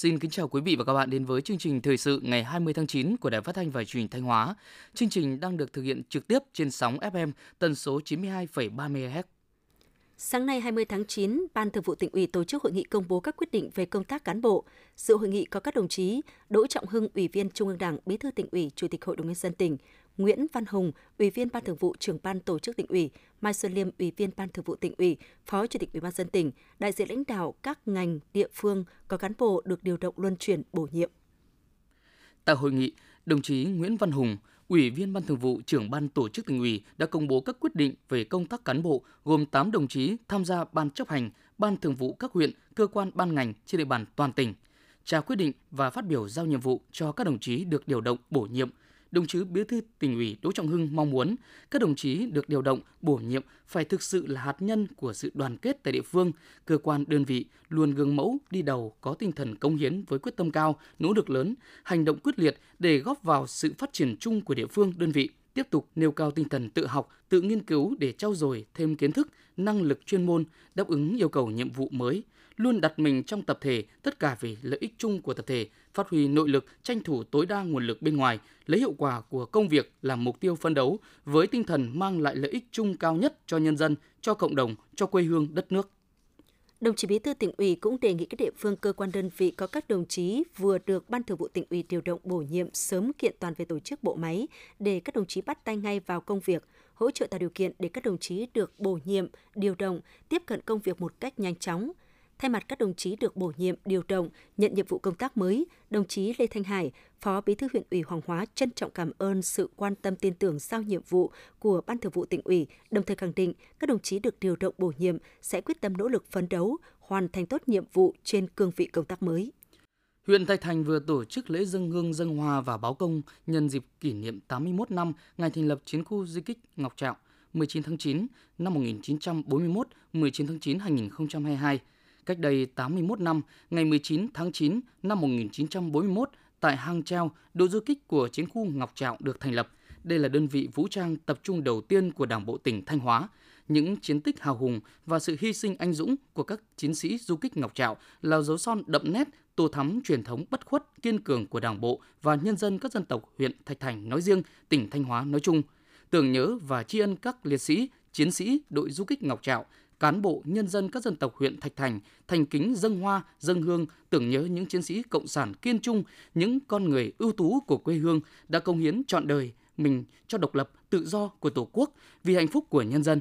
Xin kính chào quý vị và các bạn đến với chương trình thời sự ngày 20 tháng 9 của Đài Phát thanh và Truyền hình Thanh Hóa. Chương trình đang được thực hiện trực tiếp trên sóng FM tần số 92,3 MHz. Sáng nay 20 tháng 9, Ban Thường vụ tỉnh ủy tổ chức hội nghị công bố các quyết định về công tác cán bộ. Dự hội nghị có các đồng chí Đỗ Trọng Hưng, Ủy viên Trung ương Đảng, Bí thư tỉnh ủy, Chủ tịch Hội đồng nhân dân tỉnh, Nguyễn Văn Hùng, Ủy viên Ban Thường vụ Trưởng ban Tổ chức tỉnh ủy, Mai Xuân Liêm, Ủy viên Ban Thường vụ tỉnh ủy, Phó Chủ tịch Ủy ban dân tỉnh, đại diện lãnh đạo các ngành, địa phương có cán bộ được điều động luân chuyển bổ nhiệm. Tại hội nghị, đồng chí Nguyễn Văn Hùng, Ủy viên Ban Thường vụ Trưởng ban Tổ chức tỉnh ủy đã công bố các quyết định về công tác cán bộ gồm 8 đồng chí tham gia ban chấp hành, ban thường vụ các huyện, cơ quan ban ngành trên địa bàn toàn tỉnh. Trao quyết định và phát biểu giao nhiệm vụ cho các đồng chí được điều động bổ nhiệm, đồng chí Bí thư tỉnh ủy Đỗ Trọng Hưng mong muốn các đồng chí được điều động, bổ nhiệm phải thực sự là hạt nhân của sự đoàn kết tại địa phương, cơ quan đơn vị luôn gương mẫu đi đầu có tinh thần công hiến với quyết tâm cao, nỗ lực lớn, hành động quyết liệt để góp vào sự phát triển chung của địa phương đơn vị tiếp tục nêu cao tinh thần tự học, tự nghiên cứu để trau dồi thêm kiến thức, năng lực chuyên môn, đáp ứng yêu cầu nhiệm vụ mới, luôn đặt mình trong tập thể, tất cả vì lợi ích chung của tập thể, phát huy nội lực, tranh thủ tối đa nguồn lực bên ngoài, lấy hiệu quả của công việc làm mục tiêu phân đấu với tinh thần mang lại lợi ích chung cao nhất cho nhân dân, cho cộng đồng, cho quê hương đất nước. Đồng chí Bí thư tỉnh ủy cũng đề nghị các địa phương cơ quan đơn vị có các đồng chí vừa được Ban Thường vụ tỉnh ủy điều động bổ nhiệm sớm kiện toàn về tổ chức bộ máy để các đồng chí bắt tay ngay vào công việc, hỗ trợ tạo điều kiện để các đồng chí được bổ nhiệm, điều động, tiếp cận công việc một cách nhanh chóng, Thay mặt các đồng chí được bổ nhiệm, điều động, nhận nhiệm vụ công tác mới, đồng chí Lê Thanh Hải, Phó Bí thư huyện ủy Hoàng Hóa trân trọng cảm ơn sự quan tâm tin tưởng giao nhiệm vụ của Ban Thường vụ tỉnh ủy, đồng thời khẳng định các đồng chí được điều động bổ nhiệm sẽ quyết tâm nỗ lực phấn đấu, hoàn thành tốt nhiệm vụ trên cương vị công tác mới. Huyện Thạch Thành vừa tổ chức lễ dân hương dân hoa và báo công nhân dịp kỷ niệm 81 năm ngày thành lập chiến khu di tích Ngọc Trạo 19 tháng 9 năm 1941, 19 tháng 9 2022 Cách đây 81 năm, ngày 19 tháng 9 năm 1941, tại hang treo, đội du kích của chiến khu Ngọc Trạo được thành lập. Đây là đơn vị vũ trang tập trung đầu tiên của Đảng bộ tỉnh Thanh Hóa. Những chiến tích hào hùng và sự hy sinh anh dũng của các chiến sĩ du kích Ngọc Trạo là dấu son đậm nét tô thắm truyền thống bất khuất kiên cường của Đảng bộ và nhân dân các dân tộc huyện Thạch Thành nói riêng, tỉnh Thanh Hóa nói chung. Tưởng nhớ và tri ân các liệt sĩ, chiến sĩ đội du kích Ngọc Trạo cán bộ, nhân dân các dân tộc huyện Thạch Thành thành kính dâng hoa, dâng hương, tưởng nhớ những chiến sĩ cộng sản kiên trung, những con người ưu tú của quê hương đã công hiến trọn đời mình cho độc lập, tự do của Tổ quốc vì hạnh phúc của nhân dân.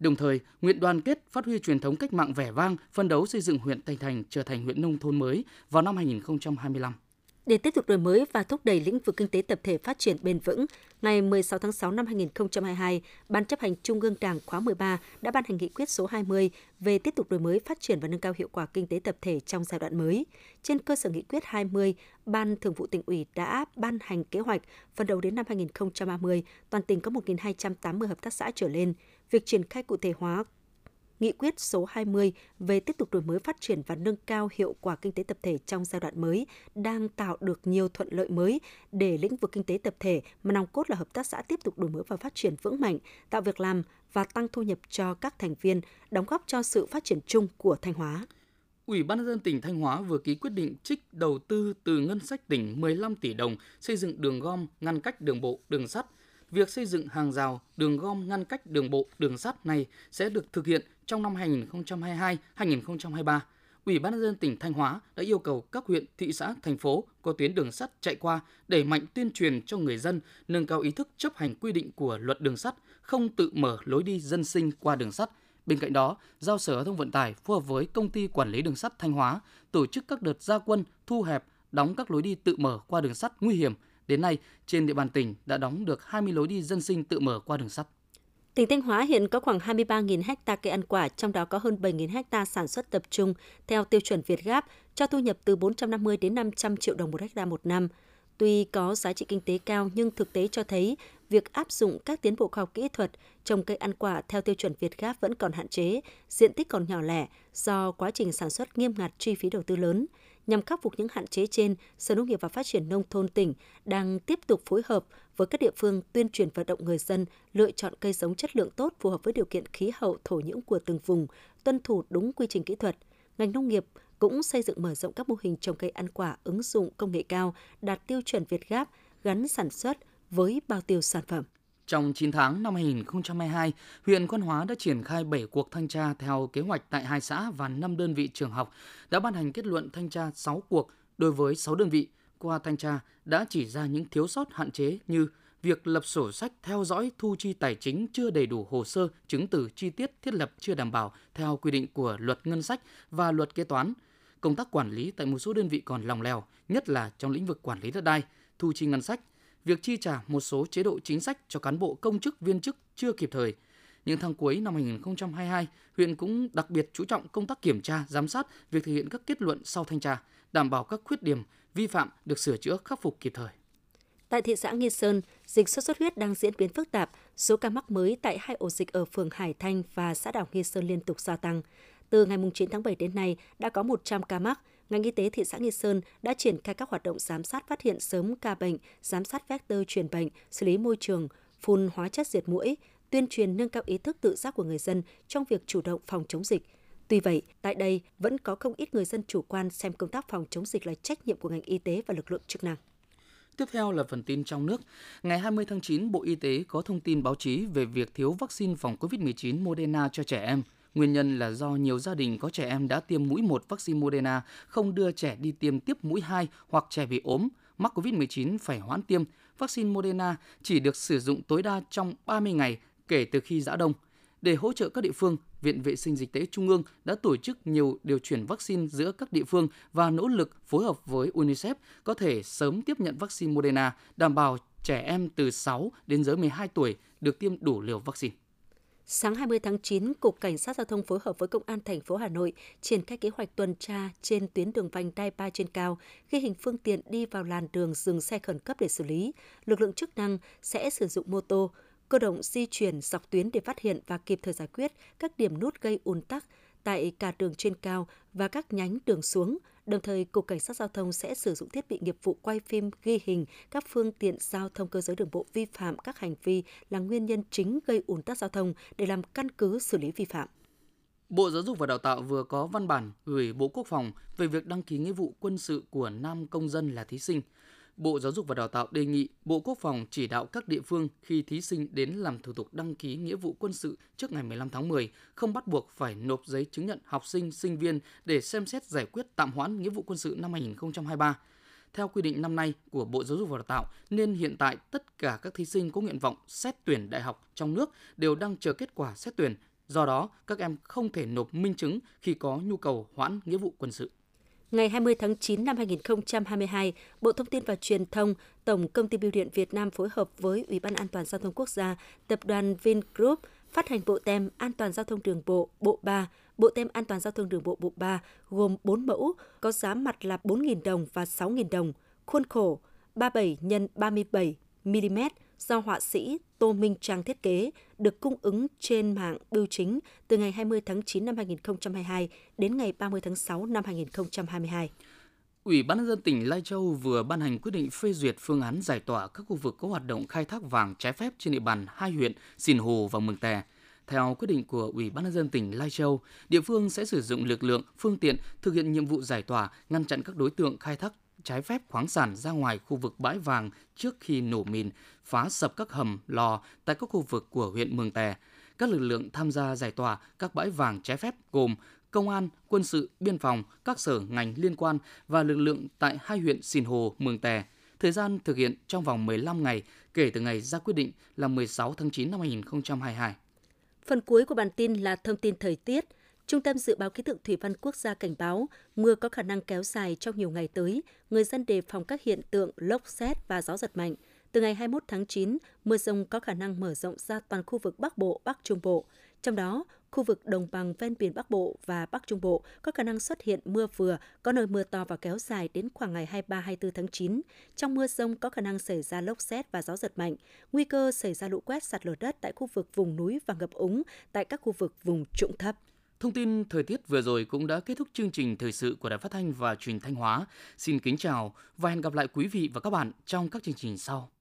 Đồng thời, nguyện đoàn kết phát huy truyền thống cách mạng vẻ vang, phân đấu xây dựng huyện Thạch Thành trở thành huyện nông thôn mới vào năm 2025. Để tiếp tục đổi mới và thúc đẩy lĩnh vực kinh tế tập thể phát triển bền vững, ngày 16 tháng 6 năm 2022, Ban chấp hành Trung ương Đảng khóa 13 đã ban hành nghị quyết số 20 về tiếp tục đổi mới phát triển và nâng cao hiệu quả kinh tế tập thể trong giai đoạn mới. Trên cơ sở nghị quyết 20, Ban Thường vụ tỉnh ủy đã ban hành kế hoạch phần đầu đến năm 2030, toàn tỉnh có 1.280 hợp tác xã trở lên. Việc triển khai cụ thể hóa Nghị quyết số 20 về tiếp tục đổi mới phát triển và nâng cao hiệu quả kinh tế tập thể trong giai đoạn mới đang tạo được nhiều thuận lợi mới để lĩnh vực kinh tế tập thể mà nòng cốt là hợp tác xã tiếp tục đổi mới và phát triển vững mạnh, tạo việc làm và tăng thu nhập cho các thành viên, đóng góp cho sự phát triển chung của Thanh Hóa. Ủy ban nhân dân tỉnh Thanh Hóa vừa ký quyết định trích đầu tư từ ngân sách tỉnh 15 tỷ đồng xây dựng đường gom ngăn cách đường bộ, đường sắt. Việc xây dựng hàng rào, đường gom ngăn cách đường bộ, đường sắt này sẽ được thực hiện trong năm 2022-2023, Ủy ban nhân dân tỉnh Thanh Hóa đã yêu cầu các huyện, thị xã, thành phố có tuyến đường sắt chạy qua đẩy mạnh tuyên truyền cho người dân nâng cao ý thức chấp hành quy định của luật đường sắt, không tự mở lối đi dân sinh qua đường sắt. Bên cạnh đó, giao Sở Giao thông Vận tải phù hợp với công ty quản lý đường sắt Thanh Hóa tổ chức các đợt gia quân thu hẹp, đóng các lối đi tự mở qua đường sắt nguy hiểm. Đến nay, trên địa bàn tỉnh đã đóng được 20 lối đi dân sinh tự mở qua đường sắt. Tỉnh Thanh Hóa hiện có khoảng 23.000 ha cây ăn quả, trong đó có hơn 7.000 ha sản xuất tập trung theo tiêu chuẩn Việt Gáp, cho thu nhập từ 450 đến 500 triệu đồng một ha một năm. Tuy có giá trị kinh tế cao nhưng thực tế cho thấy việc áp dụng các tiến bộ khoa học kỹ thuật trồng cây ăn quả theo tiêu chuẩn Việt Gáp vẫn còn hạn chế, diện tích còn nhỏ lẻ do quá trình sản xuất nghiêm ngặt chi phí đầu tư lớn. Nhằm khắc phục những hạn chế trên, Sở Nông nghiệp và Phát triển Nông thôn tỉnh đang tiếp tục phối hợp với các địa phương tuyên truyền vận động người dân lựa chọn cây giống chất lượng tốt phù hợp với điều kiện khí hậu thổ nhưỡng của từng vùng, tuân thủ đúng quy trình kỹ thuật. Ngành nông nghiệp cũng xây dựng mở rộng các mô hình trồng cây ăn quả ứng dụng công nghệ cao đạt tiêu chuẩn Việt Gáp gắn sản xuất với bao tiêu sản phẩm. Trong 9 tháng năm 2022, huyện Quan Hóa đã triển khai 7 cuộc thanh tra theo kế hoạch tại hai xã và 5 đơn vị trường học, đã ban hành kết luận thanh tra 6 cuộc đối với 6 đơn vị. Qua thanh tra đã chỉ ra những thiếu sót hạn chế như việc lập sổ sách theo dõi thu chi tài chính chưa đầy đủ hồ sơ, chứng từ chi tiết thiết lập chưa đảm bảo theo quy định của luật ngân sách và luật kế toán. Công tác quản lý tại một số đơn vị còn lòng lèo, nhất là trong lĩnh vực quản lý đất đai, thu chi ngân sách, việc chi trả một số chế độ chính sách cho cán bộ công chức viên chức chưa kịp thời. Những tháng cuối năm 2022, huyện cũng đặc biệt chú trọng công tác kiểm tra, giám sát việc thực hiện các kết luận sau thanh tra, đảm bảo các khuyết điểm, vi phạm được sửa chữa khắc phục kịp thời. Tại thị xã Nghi Sơn, dịch sốt xuất huyết đang diễn biến phức tạp, số ca mắc mới tại hai ổ dịch ở phường Hải Thanh và xã đảo Nghi Sơn liên tục gia tăng. Từ ngày 9 tháng 7 đến nay, đã có 100 ca mắc. Ngành y tế thị xã Nghi Sơn đã triển khai các hoạt động giám sát phát hiện sớm ca bệnh, giám sát vector truyền bệnh, xử lý môi trường, phun hóa chất diệt mũi, tuyên truyền nâng cao ý thức tự giác của người dân trong việc chủ động phòng chống dịch. Tuy vậy, tại đây vẫn có không ít người dân chủ quan xem công tác phòng chống dịch là trách nhiệm của ngành y tế và lực lượng chức năng. Tiếp theo là phần tin trong nước. Ngày 20 tháng 9, Bộ Y tế có thông tin báo chí về việc thiếu vaccine phòng COVID-19 Moderna cho trẻ em. Nguyên nhân là do nhiều gia đình có trẻ em đã tiêm mũi 1 vaccine Moderna không đưa trẻ đi tiêm tiếp mũi 2 hoặc trẻ bị ốm, mắc COVID-19 phải hoãn tiêm. Vaccine Moderna chỉ được sử dụng tối đa trong 30 ngày kể từ khi giã đông. Để hỗ trợ các địa phương, Viện Vệ sinh Dịch tế Trung ương đã tổ chức nhiều điều chuyển vaccine giữa các địa phương và nỗ lực phối hợp với UNICEF có thể sớm tiếp nhận vaccine Moderna, đảm bảo trẻ em từ 6 đến dưới 12 tuổi được tiêm đủ liều vaccine. Sáng 20 tháng 9, Cục Cảnh sát Giao thông phối hợp với Công an thành phố Hà Nội triển khai kế hoạch tuần tra trên tuyến đường vành đai 3 trên cao, ghi hình phương tiện đi vào làn đường dừng xe khẩn cấp để xử lý. Lực lượng chức năng sẽ sử dụng mô tô, cơ động di chuyển dọc tuyến để phát hiện và kịp thời giải quyết các điểm nút gây ùn tắc tại cả đường trên cao và các nhánh đường xuống. Đồng thời, Cục Cảnh sát Giao thông sẽ sử dụng thiết bị nghiệp vụ quay phim ghi hình các phương tiện giao thông cơ giới đường bộ vi phạm các hành vi là nguyên nhân chính gây ùn tắc giao thông để làm căn cứ xử lý vi phạm. Bộ Giáo dục và Đào tạo vừa có văn bản gửi Bộ Quốc phòng về việc đăng ký nghĩa vụ quân sự của nam công dân là thí sinh. Bộ Giáo dục và Đào tạo đề nghị Bộ Quốc phòng chỉ đạo các địa phương khi thí sinh đến làm thủ tục đăng ký nghĩa vụ quân sự trước ngày 15 tháng 10 không bắt buộc phải nộp giấy chứng nhận học sinh, sinh viên để xem xét giải quyết tạm hoãn nghĩa vụ quân sự năm 2023. Theo quy định năm nay của Bộ Giáo dục và Đào tạo, nên hiện tại tất cả các thí sinh có nguyện vọng xét tuyển đại học trong nước đều đang chờ kết quả xét tuyển. Do đó, các em không thể nộp minh chứng khi có nhu cầu hoãn nghĩa vụ quân sự. Ngày 20 tháng 9 năm 2022, Bộ Thông tin và Truyền thông, Tổng Công ty Bưu điện Việt Nam phối hợp với Ủy ban An toàn Giao thông Quốc gia, Tập đoàn Vingroup phát hành bộ tem An toàn Giao thông đường bộ Bộ 3, bộ tem An toàn Giao thông đường bộ Bộ 3 gồm 4 mẫu, có giá mặt là 4.000 đồng và 6.000 đồng, khuôn khổ 37 x 37 mm do họa sĩ Tô Minh Trang thiết kế, được cung ứng trên mạng bưu chính từ ngày 20 tháng 9 năm 2022 đến ngày 30 tháng 6 năm 2022. Ủy ban nhân dân tỉnh Lai Châu vừa ban hành quyết định phê duyệt phương án giải tỏa các khu vực có hoạt động khai thác vàng trái phép trên địa bàn hai huyện Sìn Hồ và Mường Tè. Theo quyết định của Ủy ban nhân dân tỉnh Lai Châu, địa phương sẽ sử dụng lực lượng, phương tiện thực hiện nhiệm vụ giải tỏa, ngăn chặn các đối tượng khai thác trái phép khoáng sản ra ngoài khu vực bãi vàng trước khi nổ mìn, phá sập các hầm, lò tại các khu vực của huyện Mường Tè. Các lực lượng tham gia giải tỏa các bãi vàng trái phép gồm công an, quân sự, biên phòng, các sở ngành liên quan và lực lượng tại hai huyện Sìn Hồ, Mường Tè. Thời gian thực hiện trong vòng 15 ngày kể từ ngày ra quyết định là 16 tháng 9 năm 2022. Phần cuối của bản tin là thông tin thời tiết. Trung tâm Dự báo Khí tượng Thủy văn Quốc gia cảnh báo mưa có khả năng kéo dài trong nhiều ngày tới, người dân đề phòng các hiện tượng lốc xét và gió giật mạnh. Từ ngày 21 tháng 9, mưa rông có khả năng mở rộng ra toàn khu vực Bắc Bộ, Bắc Trung Bộ. Trong đó, khu vực đồng bằng ven biển Bắc Bộ và Bắc Trung Bộ có khả năng xuất hiện mưa vừa, có nơi mưa to và kéo dài đến khoảng ngày 23-24 tháng 9. Trong mưa rông có khả năng xảy ra lốc xét và gió giật mạnh, nguy cơ xảy ra lũ quét sạt lở đất tại khu vực vùng núi và ngập úng tại các khu vực vùng trũng thấp. Thông tin thời tiết vừa rồi cũng đã kết thúc chương trình thời sự của Đài Phát thanh và Truyền thanh Hóa. Xin kính chào và hẹn gặp lại quý vị và các bạn trong các chương trình sau.